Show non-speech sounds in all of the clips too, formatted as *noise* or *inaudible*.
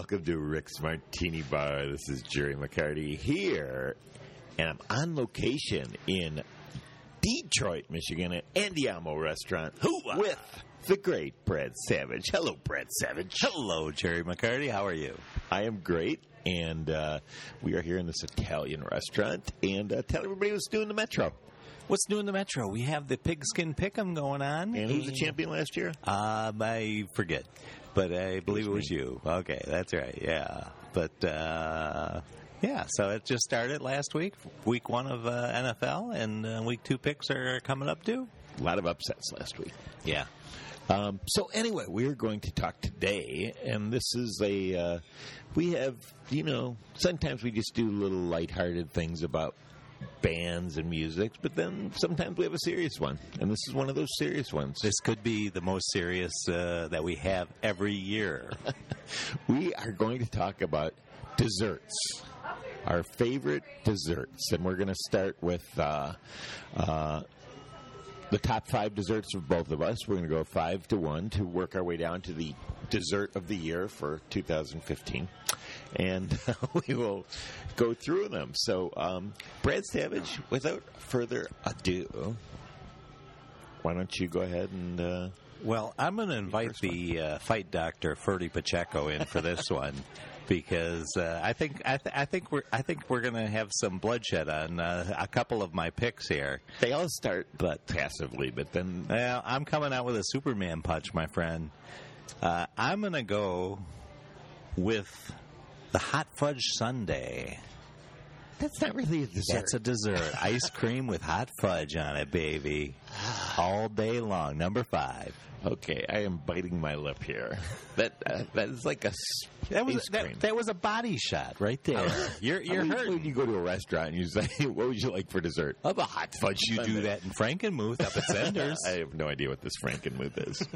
Welcome to Rick's Martini Bar. This is Jerry McCarty here, and I'm on location in Detroit, Michigan at Andiamo Restaurant with the great Brad Savage. Hello, Brad Savage. Hello, Jerry McCarty. How are you? I am great, and uh, we are here in this Italian restaurant. And uh, tell everybody what's new in the Metro. What's new in the Metro? We have the Pigskin Pick'em going on. And who was the champion last year? Um, I forget, but I believe it was you. Okay, that's right. Yeah, but uh, yeah. So it just started last week, week one of uh, NFL, and uh, week two picks are coming up too. A lot of upsets last week. Yeah. Um, so anyway, we're going to talk today, and this is a uh, we have you know sometimes we just do little lighthearted things about bands and music, but then sometimes we have a serious one, and this is one of those serious ones. This could be the most serious uh, that we have every year. *laughs* we are going to talk about desserts. Our favorite desserts, and we're going to start with uh, uh, the top five desserts of both of us. We're going to go five to one to work our way down to the dessert of the year for 2015. And *laughs* we will go through them. So, um, Brad Savage, without further ado, why don't you go ahead and. Uh, well, I'm going to invite the uh, fight doctor Ferdy Pacheco in for this *laughs* one because uh, I think I, th- I think we're I think we're going to have some bloodshed on uh, a couple of my picks here. They all start but passively, but then well, I'm coming out with a Superman punch, my friend. Uh, I'm going to go with the hot fudge sundae. That's not really a dessert. That's a dessert. *laughs* Ice cream with hot fudge on it, baby. All day long. Number five. Okay, I am biting my lip here. That uh, that is like a that was that, that, was a body shot right there. you're you're *laughs* hurt when you go to a restaurant and you say, *laughs* "What would you like for dessert?" Of a hot fudge. You do that in Frankenmuth up at Zehnder's. I have no idea what this Frankenmuth is.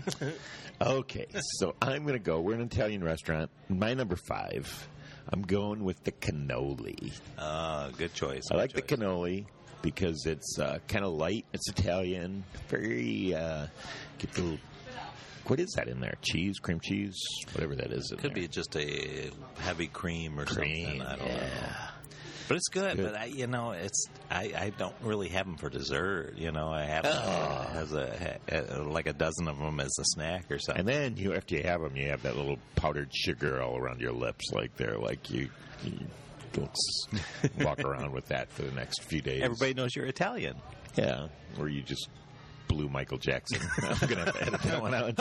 okay, so I'm going to go. We're in an Italian restaurant. My number five. I'm going with the cannoli. Uh, good choice. I good like choice. the cannoli because it's uh, kind of light. It's Italian. Very uh, get the little. What is that in there? Cheese, cream cheese, whatever that is. Could there. be just a heavy cream or cream. something. I don't yeah. know. But it's good, Good. But I, you know, it's I, I don't really have them for dessert. You know, I have Oh. Uh, as a, a uh, like a dozen of them as a snack or something. And then you, after you have them, you have that little powdered sugar all around your lips, like they're like you. you don't *laughs* walk around with that for the next few days. Everybody knows you're Italian. yeah, or you just blew Michael Jackson. *laughs* I'm have to edit that one out.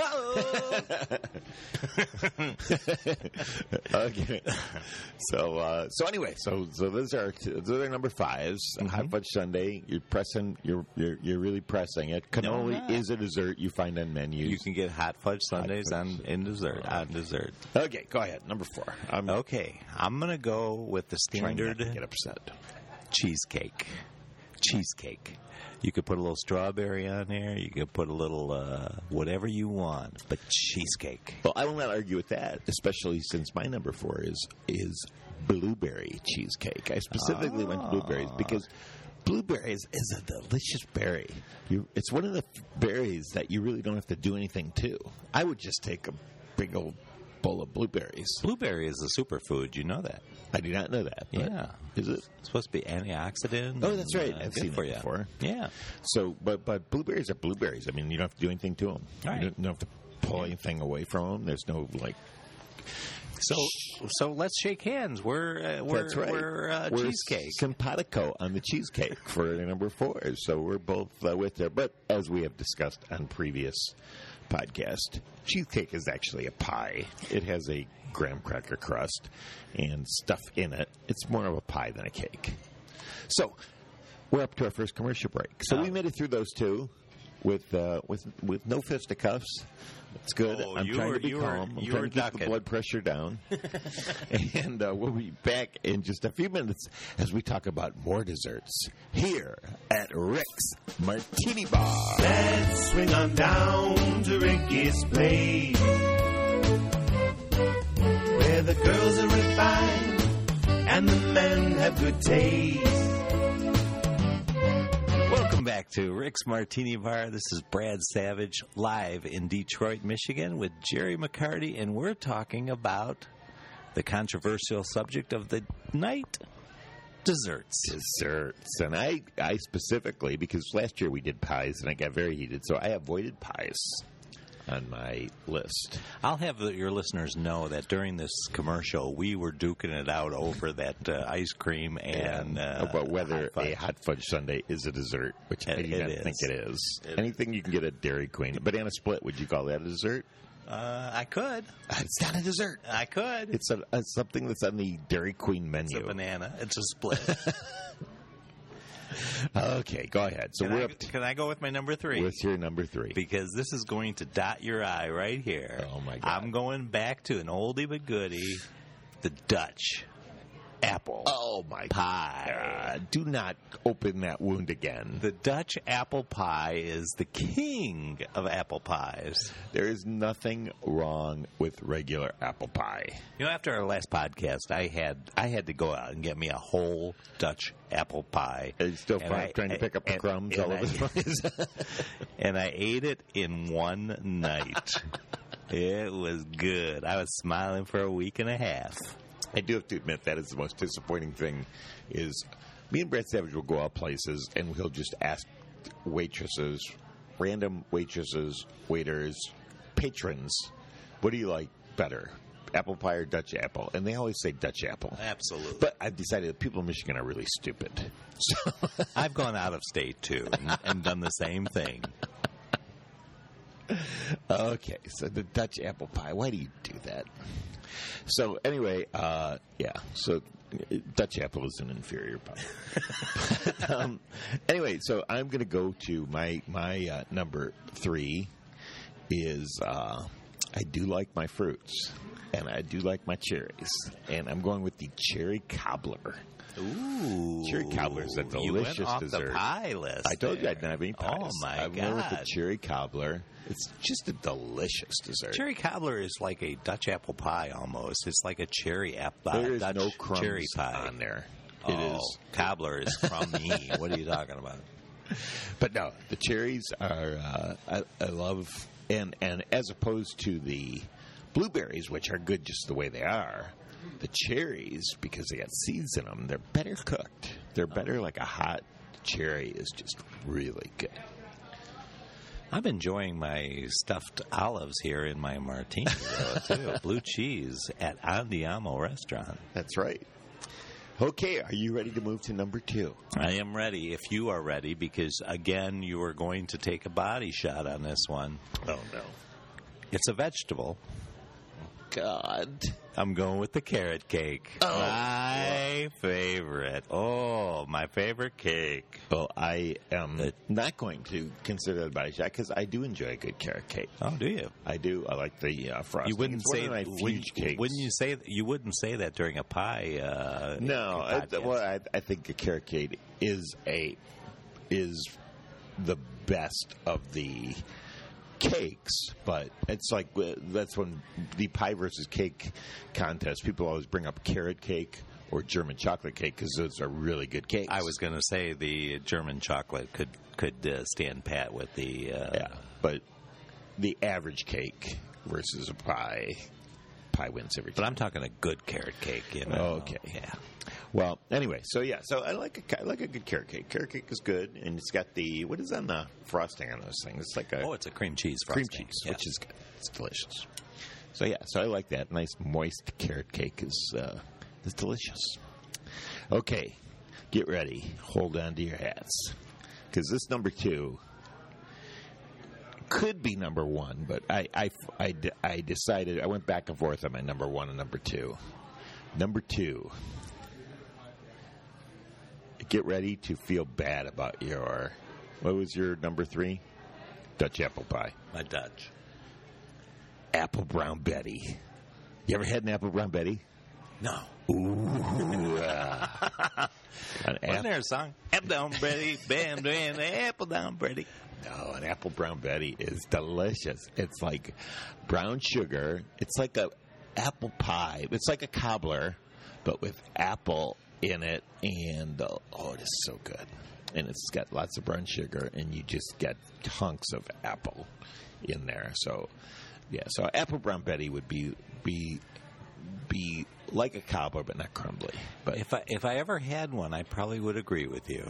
*laughs* okay. So uh, so anyway, so so those are those are number 5s Hot fudge sundae. You're pressing. You're you're, you're really pressing it. No, Cannoli I'm is a dessert you find on menus. You can get hot fudge sundaes fudge. on in dessert on dessert. Okay, go ahead. Number four. I'm Okay, I'm gonna go with the standard get upset. cheesecake. Cheesecake. You could put a little strawberry on there. You could put a little uh, whatever you want, but cheesecake. Well, I will not argue with that, especially since my number four is is blueberry cheesecake. I specifically went blueberries because blueberries is a delicious berry. You, it's one of the f- berries that you really don't have to do anything to. I would just take a big old bowl of blueberries. Blueberry is a superfood. You know that. I do not know that. Yeah. is it? It's supposed to be antioxidant. Oh, that's right. and, uh, I've good seen for that you. before. Yeah. So, but but blueberries are blueberries. I mean, you don't have to do anything to them. Right. You, don't, you don't have to pull anything away from them. There's no like So so let's shake hands. We're uh, we're That's right. we're uh, We're cheesecake. simpatico on the cheesecake for *laughs* number four. So we're both uh, with there. But as we have discussed on previous podcast, cheesecake is actually a pie. It has a graham cracker crust and stuff in it. It's more of a pie than a cake. So we're up to our first commercial break. So we Oh. made it through those two. With uh, with with no fisticuffs. It's good. Oh, I'm trying were- to be you were- calm. I'm you trying were to keep the blood pressure down. *laughs* and uh, we'll be back in just a few minutes as we talk about more desserts here at Rick's Martini Bar. Let's swing on down to Ricky's place. Where the girls are refined and the men have good taste. Back to Rick's Martini Bar. This is Brad Savage live in Detroit, Michigan with Jerry McCarty, and we're talking about the controversial subject of the night desserts. Desserts, and I, I specifically because last year we did pies and I got very heated, so I avoided pies on my list. I'll have the, your listeners know that during this commercial, we were duking it out over that uh, ice cream and uh, about whether hot a hot fudge sundae is a dessert, which I do not think it is. It- Anything you can get at Dairy Queen, banana split, would you call that a dessert? Uh, I could. *laughs* It's not a dessert. I could. It's a, a, something that's on the Dairy Queen It's menu. a banana. It's a split. *laughs* *laughs* Okay, go ahead. So can, we're I, up to, can I go with my number three? with your number three. because this is going to dot your eye right here. Oh, my God. I'm going back to an oldie but goodie, the Dutch apple oh my pie. God! Do not open that wound again. The Dutch apple pie is the king of apple pies. There is nothing wrong with regular apple pie. You know, after our last podcast, I had I had to go out and get me a whole Dutch apple pie. Are you still I- trying to pick up the and- crumbs all over I- the place? *laughs* and I ate it in one night. *laughs* it was good. I was smiling for a week and a half. I do have to admit that is the most disappointing thing. Is me and Brad Savage will go out places and he'll just ask waitresses, random waitresses, waiters, patrons, what do you like better, apple pie or Dutch apple? And they always say Dutch apple. Absolutely. But I've decided that people in Michigan are really stupid. *laughs* So I've gone out of state too and, and done the same thing. Okay, so the Dutch apple pie. Why do you do that? So anyway, uh, yeah. So Dutch apple is an inferior pie. *laughs* um, anyway, so I'm going to go to my my uh, number three is uh, I do like my fruits and I do like my cherries, and I'm going with the cherry cobbler. Ooh, Cherry cobbler is a you went delicious off dessert. the pie list. I told you I there. didn't have any pies. Oh my I'm god! going with the cherry cobbler. It's just a delicious dessert. Cherry cobbler is like a Dutch apple pie almost. It's like a cherry apple. There is Dutch no crumbs cherry pie on there. It oh, is, cobbler is crummy. *laughs* what are you talking about? but no, the cherries are. Uh, I, I love, and and as opposed to the blueberries, which are good just the way they are, the cherries because they got seeds in them, they're better cooked. They're better like a hot cherry is just really good. I'm enjoying my stuffed olives here in my martini, though, too. *laughs* Blue cheese at Andiamo restaurant. That's right. Okay, are you ready to move to number two? I am ready if you are ready, because again, you are going to take a body shot on this one. Oh no, It's a vegetable. God! I'm going with the carrot cake. Oh. my favorite. Oh, my favorite cake. Well, I am The- not going to consider that a body shot because I do enjoy a good carrot cake. Oh, do you? I do. I like the uh, frosting. You wouldn't It's one say of my wouldn't, huge cakes. wouldn't you say you wouldn't say that during a pie? Uh, No, I, well, I, I think a carrot cake is a is the best of the cakes, but it's like uh, that's when the pie versus cake contest. People always bring up carrot cake or German chocolate cake because those are really good cakes. I was going to say the German chocolate could could uh, stand pat with the. Uh, yeah, but the average cake versus a pie, pie wins every time. But I'm talking a good carrot cake. You know. Okay. Yeah. Well, anyway, so yeah, so I like a, I like a good carrot cake. Carrot cake is good, and it's got the what is on the frosting on those things? It's like a Oh, it's a cream cheese frosting. cream cheese, Yeah. which is good. It's delicious. So yeah, so I like that. Nice moist carrot cake is uh, is delicious. Okay, get ready. Hold on to your hats because this number two could be number one, but I, I, I, I decided I went back and forth on my number one and number two. Number two. Get ready to feel bad about your. What was your number three? Dutch apple pie. My Dutch. Apple brown Betty. You ever had an apple brown Betty? No. Ooh. uh, *laughs* an Wasn't apple, there a song? Apple down, Betty. Bam, bam, apple down, Betty. no, an apple brown Betty is delicious. It's like brown sugar. It's like a apple pie. It's like a cobbler, but with apple in it, and uh, oh, it is so good. And it's got lots of brown sugar, and you just get hunks of apple in there. So, yeah. So apple brown Betty would be be be like a cobbler, but not crumbly. But If I if I ever had one, I probably would agree with you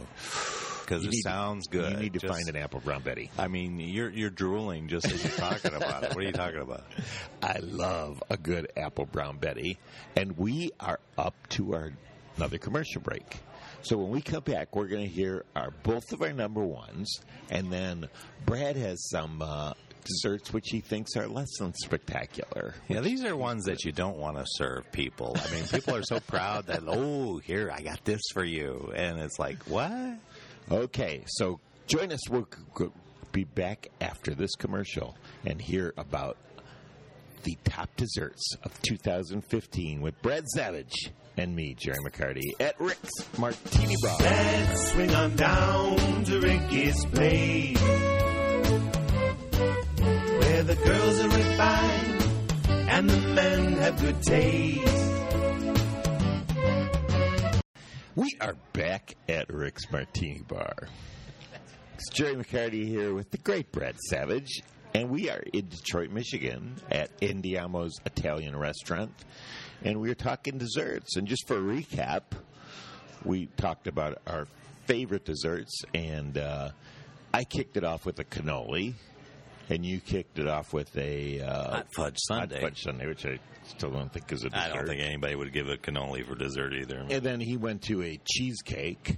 because it need sounds good. You need to Just- find an apple brown Betty. I mean, you're you're drooling just as you're talking about it. What are you talking about? *laughs* I love a good apple brown Betty, and we are up to our another commercial break. So when we come back, we're going to hear our both of our number ones, and then Brad has some uh, desserts which he thinks are less than spectacular. Yeah, these are ones that you don't want to serve people. I mean, people are so proud that *laughs* oh, here I got this for you, and it's like what? Okay, so join us. We'll be back after this commercial and hear about the top desserts of 2015 with Brad Savage and me, Jerry McCarty, at Rick's Martini Bar. Let's swing on down to Ricky's place. Where the girls are refined and the men have good taste. We are back at Rick's Martini Bar. It's Jerry McCarty here with the great Brad Savage, and we are in Detroit, Michigan at Andiamo's Italian Restaurant, and we were talking desserts. And just for a recap, we talked about our favorite desserts, and uh, I kicked it off with a cannoli, and you kicked it off with a uh, Hot fudge sundae. hot fudge sundae, which I still don't think is a dessert. I don't think anybody would give a cannoli for dessert either. And then he went to a cheesecake,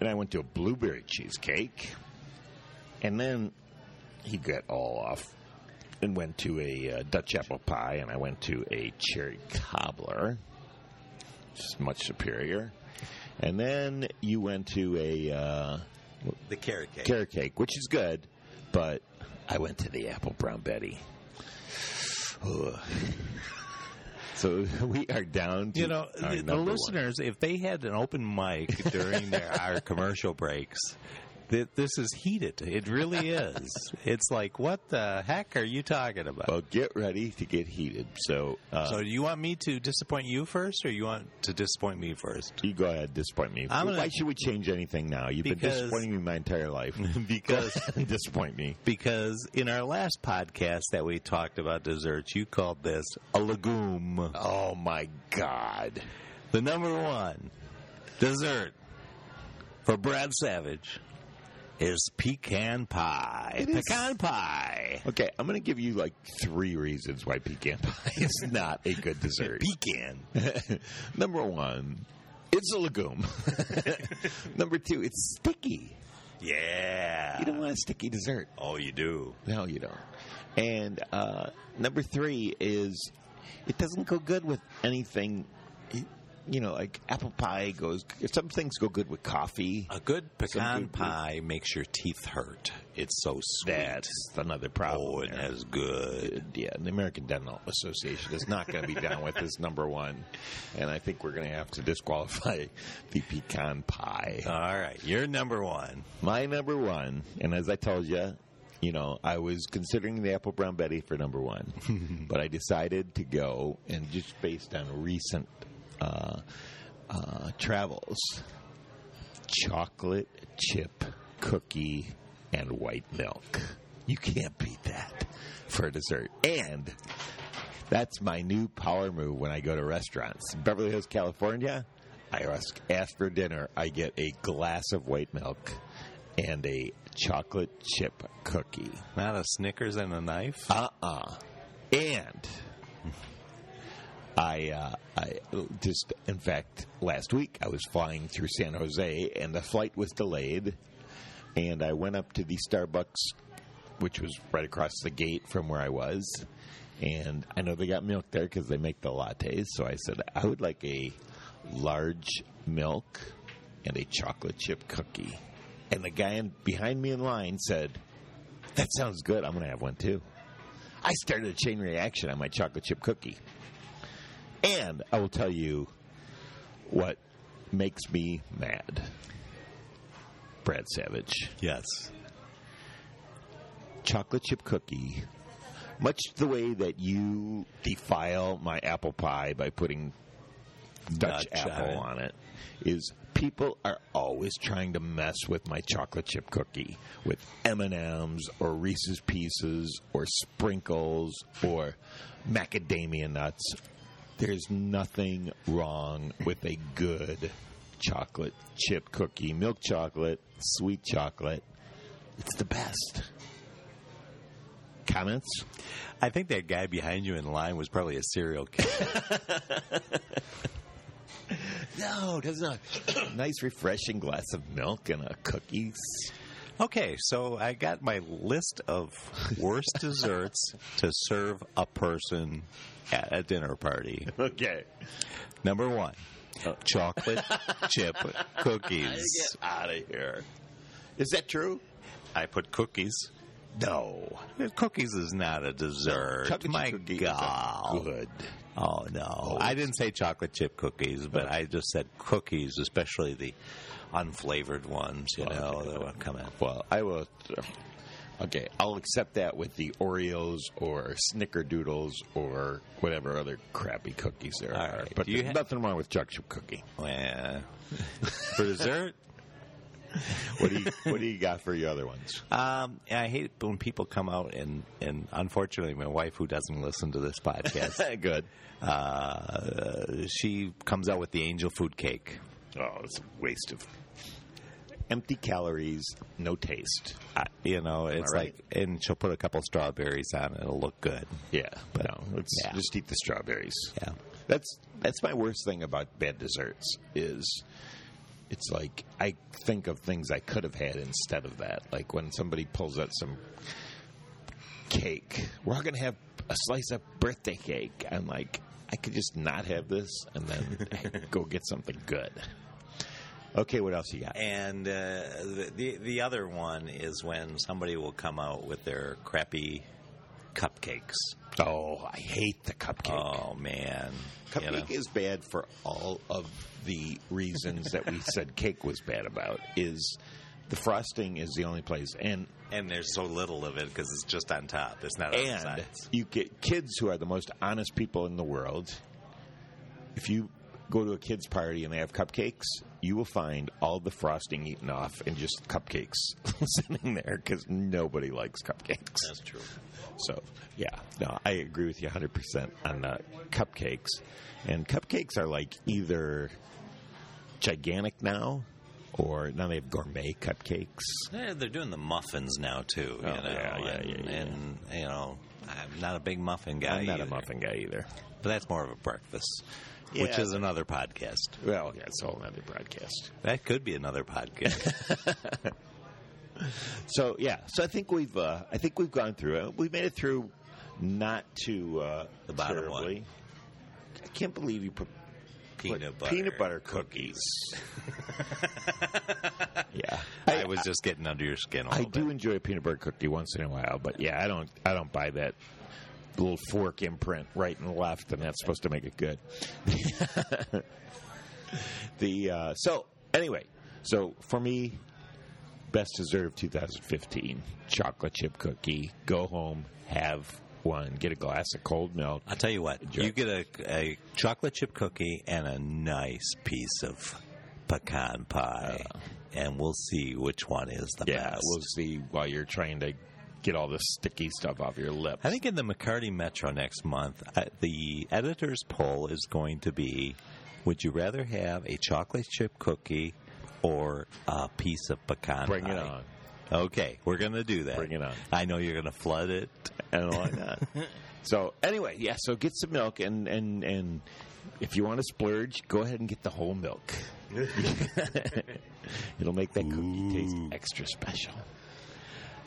and I went to a blueberry cheesecake, and then he got all off and went to a uh, Dutch apple pie, and I went to a cherry cobbler, which is much superior. And then you went to a uh, the carrot cake. carrot cake, which is good, but I went to the apple brown Betty. Ugh. So *laughs* we are down to You know, our the, the number one. listeners, if they had an open mic during their our commercial breaks, th- this is heated. It really is. *laughs* It's like, what the heck are you talking about? Well, get ready to get heated. So, uh, so, do you want me to disappoint you first, or you want to disappoint me first? you go ahead, disappoint me. Gonna- Why should we change anything now? You've been disappointing me my entire life. *laughs* Because disappoint me. because in our last podcast that we talked about desserts, you called this a legume. Oh my God! The number one dessert for Brad Savage is pecan pie. It is- pecan pie. Okay, I'm going to give you like three reasons why pecan pie *laughs* is not a good dessert. Pecan. *laughs* Number one, it's a legume. *laughs* Number two, it's sticky. Yeah. You don't want a sticky dessert. oh, you do. No, you don't. And uh, number three is it doesn't go good with anything. It- you know, like apple pie goes. Some things go good with coffee. A good pecan good- pie makes your teeth hurt. It's so sweet. That's another problem. oh, and there. that's good. yeah, the American Dental Association is not going to be down with this number one, and I think we're going to have to disqualify *laughs* the pecan pie. All right, you're number one. My number one, and as I told you, you know, I was considering the Apple Brown Betty for number one, *laughs* but I decided to go and just based on recent uh, uh, travels, chocolate chip cookie and white milk. You can't beat that for a dessert, and that's my new power move when I go to restaurants. In Beverly Hills, California, I ask, ask for dinner. I get a glass of white milk and a chocolate chip cookie. Not a Snickers and a knife. Uh uh And I, uh, I just, in fact, last week I was flying through San Jose and the flight was delayed. And I went up to the Starbucks, which was right across the gate from where I was. And I know they got milk there because they make the lattes. So I said, I would like a large milk and a chocolate chip cookie. And the guy in, behind me in line said, That sounds good. I'm going to have one too. I started a chain reaction on my chocolate chip cookie. And I will tell you what makes me mad. Brad Savage. Yes. Chocolate chip cookie, much the way that you defile my apple pie by putting Dutch on apple on it, is people are always trying to mess with my chocolate chip cookie with M&Ms or Reese's Pieces or sprinkles or macadamia nuts. There's nothing wrong with a good chocolate chip cookie, milk chocolate, sweet chocolate. It's the best. Comments? I think that guy behind you in line was probably a serial killer. *laughs* *laughs* No, doesn't a *coughs* nice refreshing glass of milk and a cookies. Okay, so I got my list of worst *laughs* desserts to serve a person at a dinner party. Okay. Number one, oh. chocolate *laughs* chip cookies. Get out of here. Is that true? I put cookies. No. Cookies is not a dessert. Chocolate My chip cookies are God. good. Oh no! Oh. I didn't say chocolate chip cookies, but oh. I just said cookies, especially the unflavored ones. You know, that will come out. Well, I will. Okay, I'll accept that with the Oreos or Snickerdoodles or whatever other crappy cookies there All are. right. But you there's ha- nothing wrong with chocolate chip cookie. Well, *laughs* for dessert, What do you What do you got for your other ones? um, I hate when people come out and and unfortunately, my wife, who doesn't listen to this *laughs* podcast, Good. uh, she comes out with the angel food cake. Oh, it's a waste of empty calories, no taste. You know, it's right? like, and she'll put a couple strawberries on it. It'll look good. Yeah, but no, let's Yeah. just eat the strawberries. Yeah. That's that's my worst thing about bad desserts is it's like I think of things I could have had instead of that. Like when somebody pulls out some cake, we're all gonna have a slice of birthday cake. I'm like, I could just not have this and then *laughs* go get something good. Okay, what else you got? And uh, the, the the other one is when somebody will come out with their crappy cupcakes. Oh, I hate the cupcake. Oh man, You know? Cupcake is bad for all of the reasons that we said *laughs* cake was bad about. Is the frosting is the only place, and and there's so little of it because it's just on top. It's not on the and sides. you get kids who are the most honest people in the world. If you go to a kids party and they have cupcakes, you will find all the frosting eaten off and just cupcakes *laughs* sitting there because nobody likes cupcakes. That's true. So, yeah, no, I agree with you 100% on uh, cupcakes. And cupcakes are like either gigantic now or now they have gourmet cupcakes. Yeah, they're doing the muffins now too. You Oh, know, yeah, yeah, and, yeah, yeah. and you know, I'm not a big muffin guy. I'm not a muffin guy either. but that's more of a breakfast, which is another podcast. Well, yeah, it's a whole other broadcast. That could be another podcast. *laughs* *laughs* So yeah, so I think we've uh, I think we've gone through it. We made it through not too uh, The bottom terribly. one. I can't believe you put Peanut put butter. peanut butter cookies. *laughs* yeah, I was just getting under your skin a I little do bit. enjoy a peanut butter cookie once in a while, but yeah, I don't I don't buy that little fork imprint right and left, and that's supposed to make it good. *laughs* the uh, so anyway, so for me, best dessert of 2015: chocolate chip cookie. Go home, have one, get a glass of cold milk. I'll tell you what. You get a, a chocolate chip cookie and a nice piece of pecan pie, and we'll see which one is the Yeah, best. we'll see while you're trying to get all the sticky stuff off your lips. I think in the McCarty Metro next month, uh, the editor's poll is going to be: Would you rather have a chocolate chip cookie or a piece of pecan Bring pie? it on. Okay, we're going to do that. Bring it on. I know you're going to flood it. and why not? so anyway, yeah. So get some milk, and and and if you want to splurge, go ahead and get the whole milk. *laughs* *laughs* It'll make that cookie taste extra special.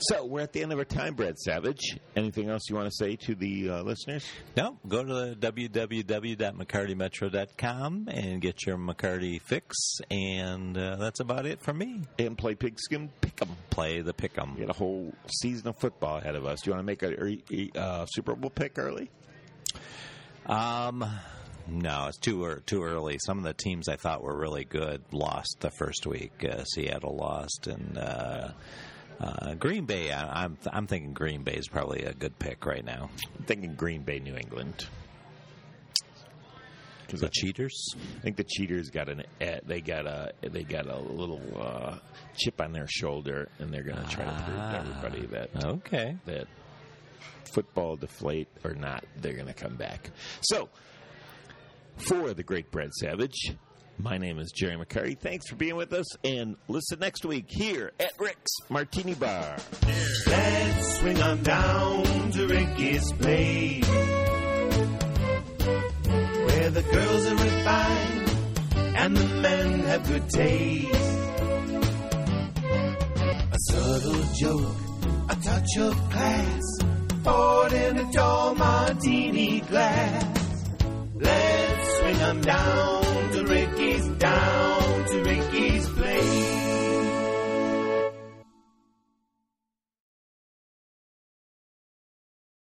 So we're at the end of our time, Brad Savage. Anything else you want to say to the uh, listeners? No, go to www.mccartymetro.com and get your McCarty fix, and uh, that's about it for me. And play pigskin pick'em. Play the pick'em. We got a whole season of football ahead of us. Do you want to make a uh, Super Bowl pick early? Um, no, it's too er- too early. Some of the teams I thought were really good lost the first week. Uh, Seattle lost, and uh, uh, Green Bay. I, I'm I'm thinking Green Bay is probably a good pick right now. I'm thinking Green Bay, New England. The cheaters. I think the cheaters got an eh, they got a they got a little uh, chip on their shoulder, and they're going to try to prove to everybody that Okay. that football deflate or not, they're going to come back. So, for the great Brad Savage, my name is Jerry McCarty. Thanks for being with us, and listen next week here at Rick's Martini Bar. Let's swing on down to Ricky's place, where the girls are refined and the men have good taste. A subtle joke, a touch of class, poured in a tall martini glass. Let's swing 'em down to Ricky's down.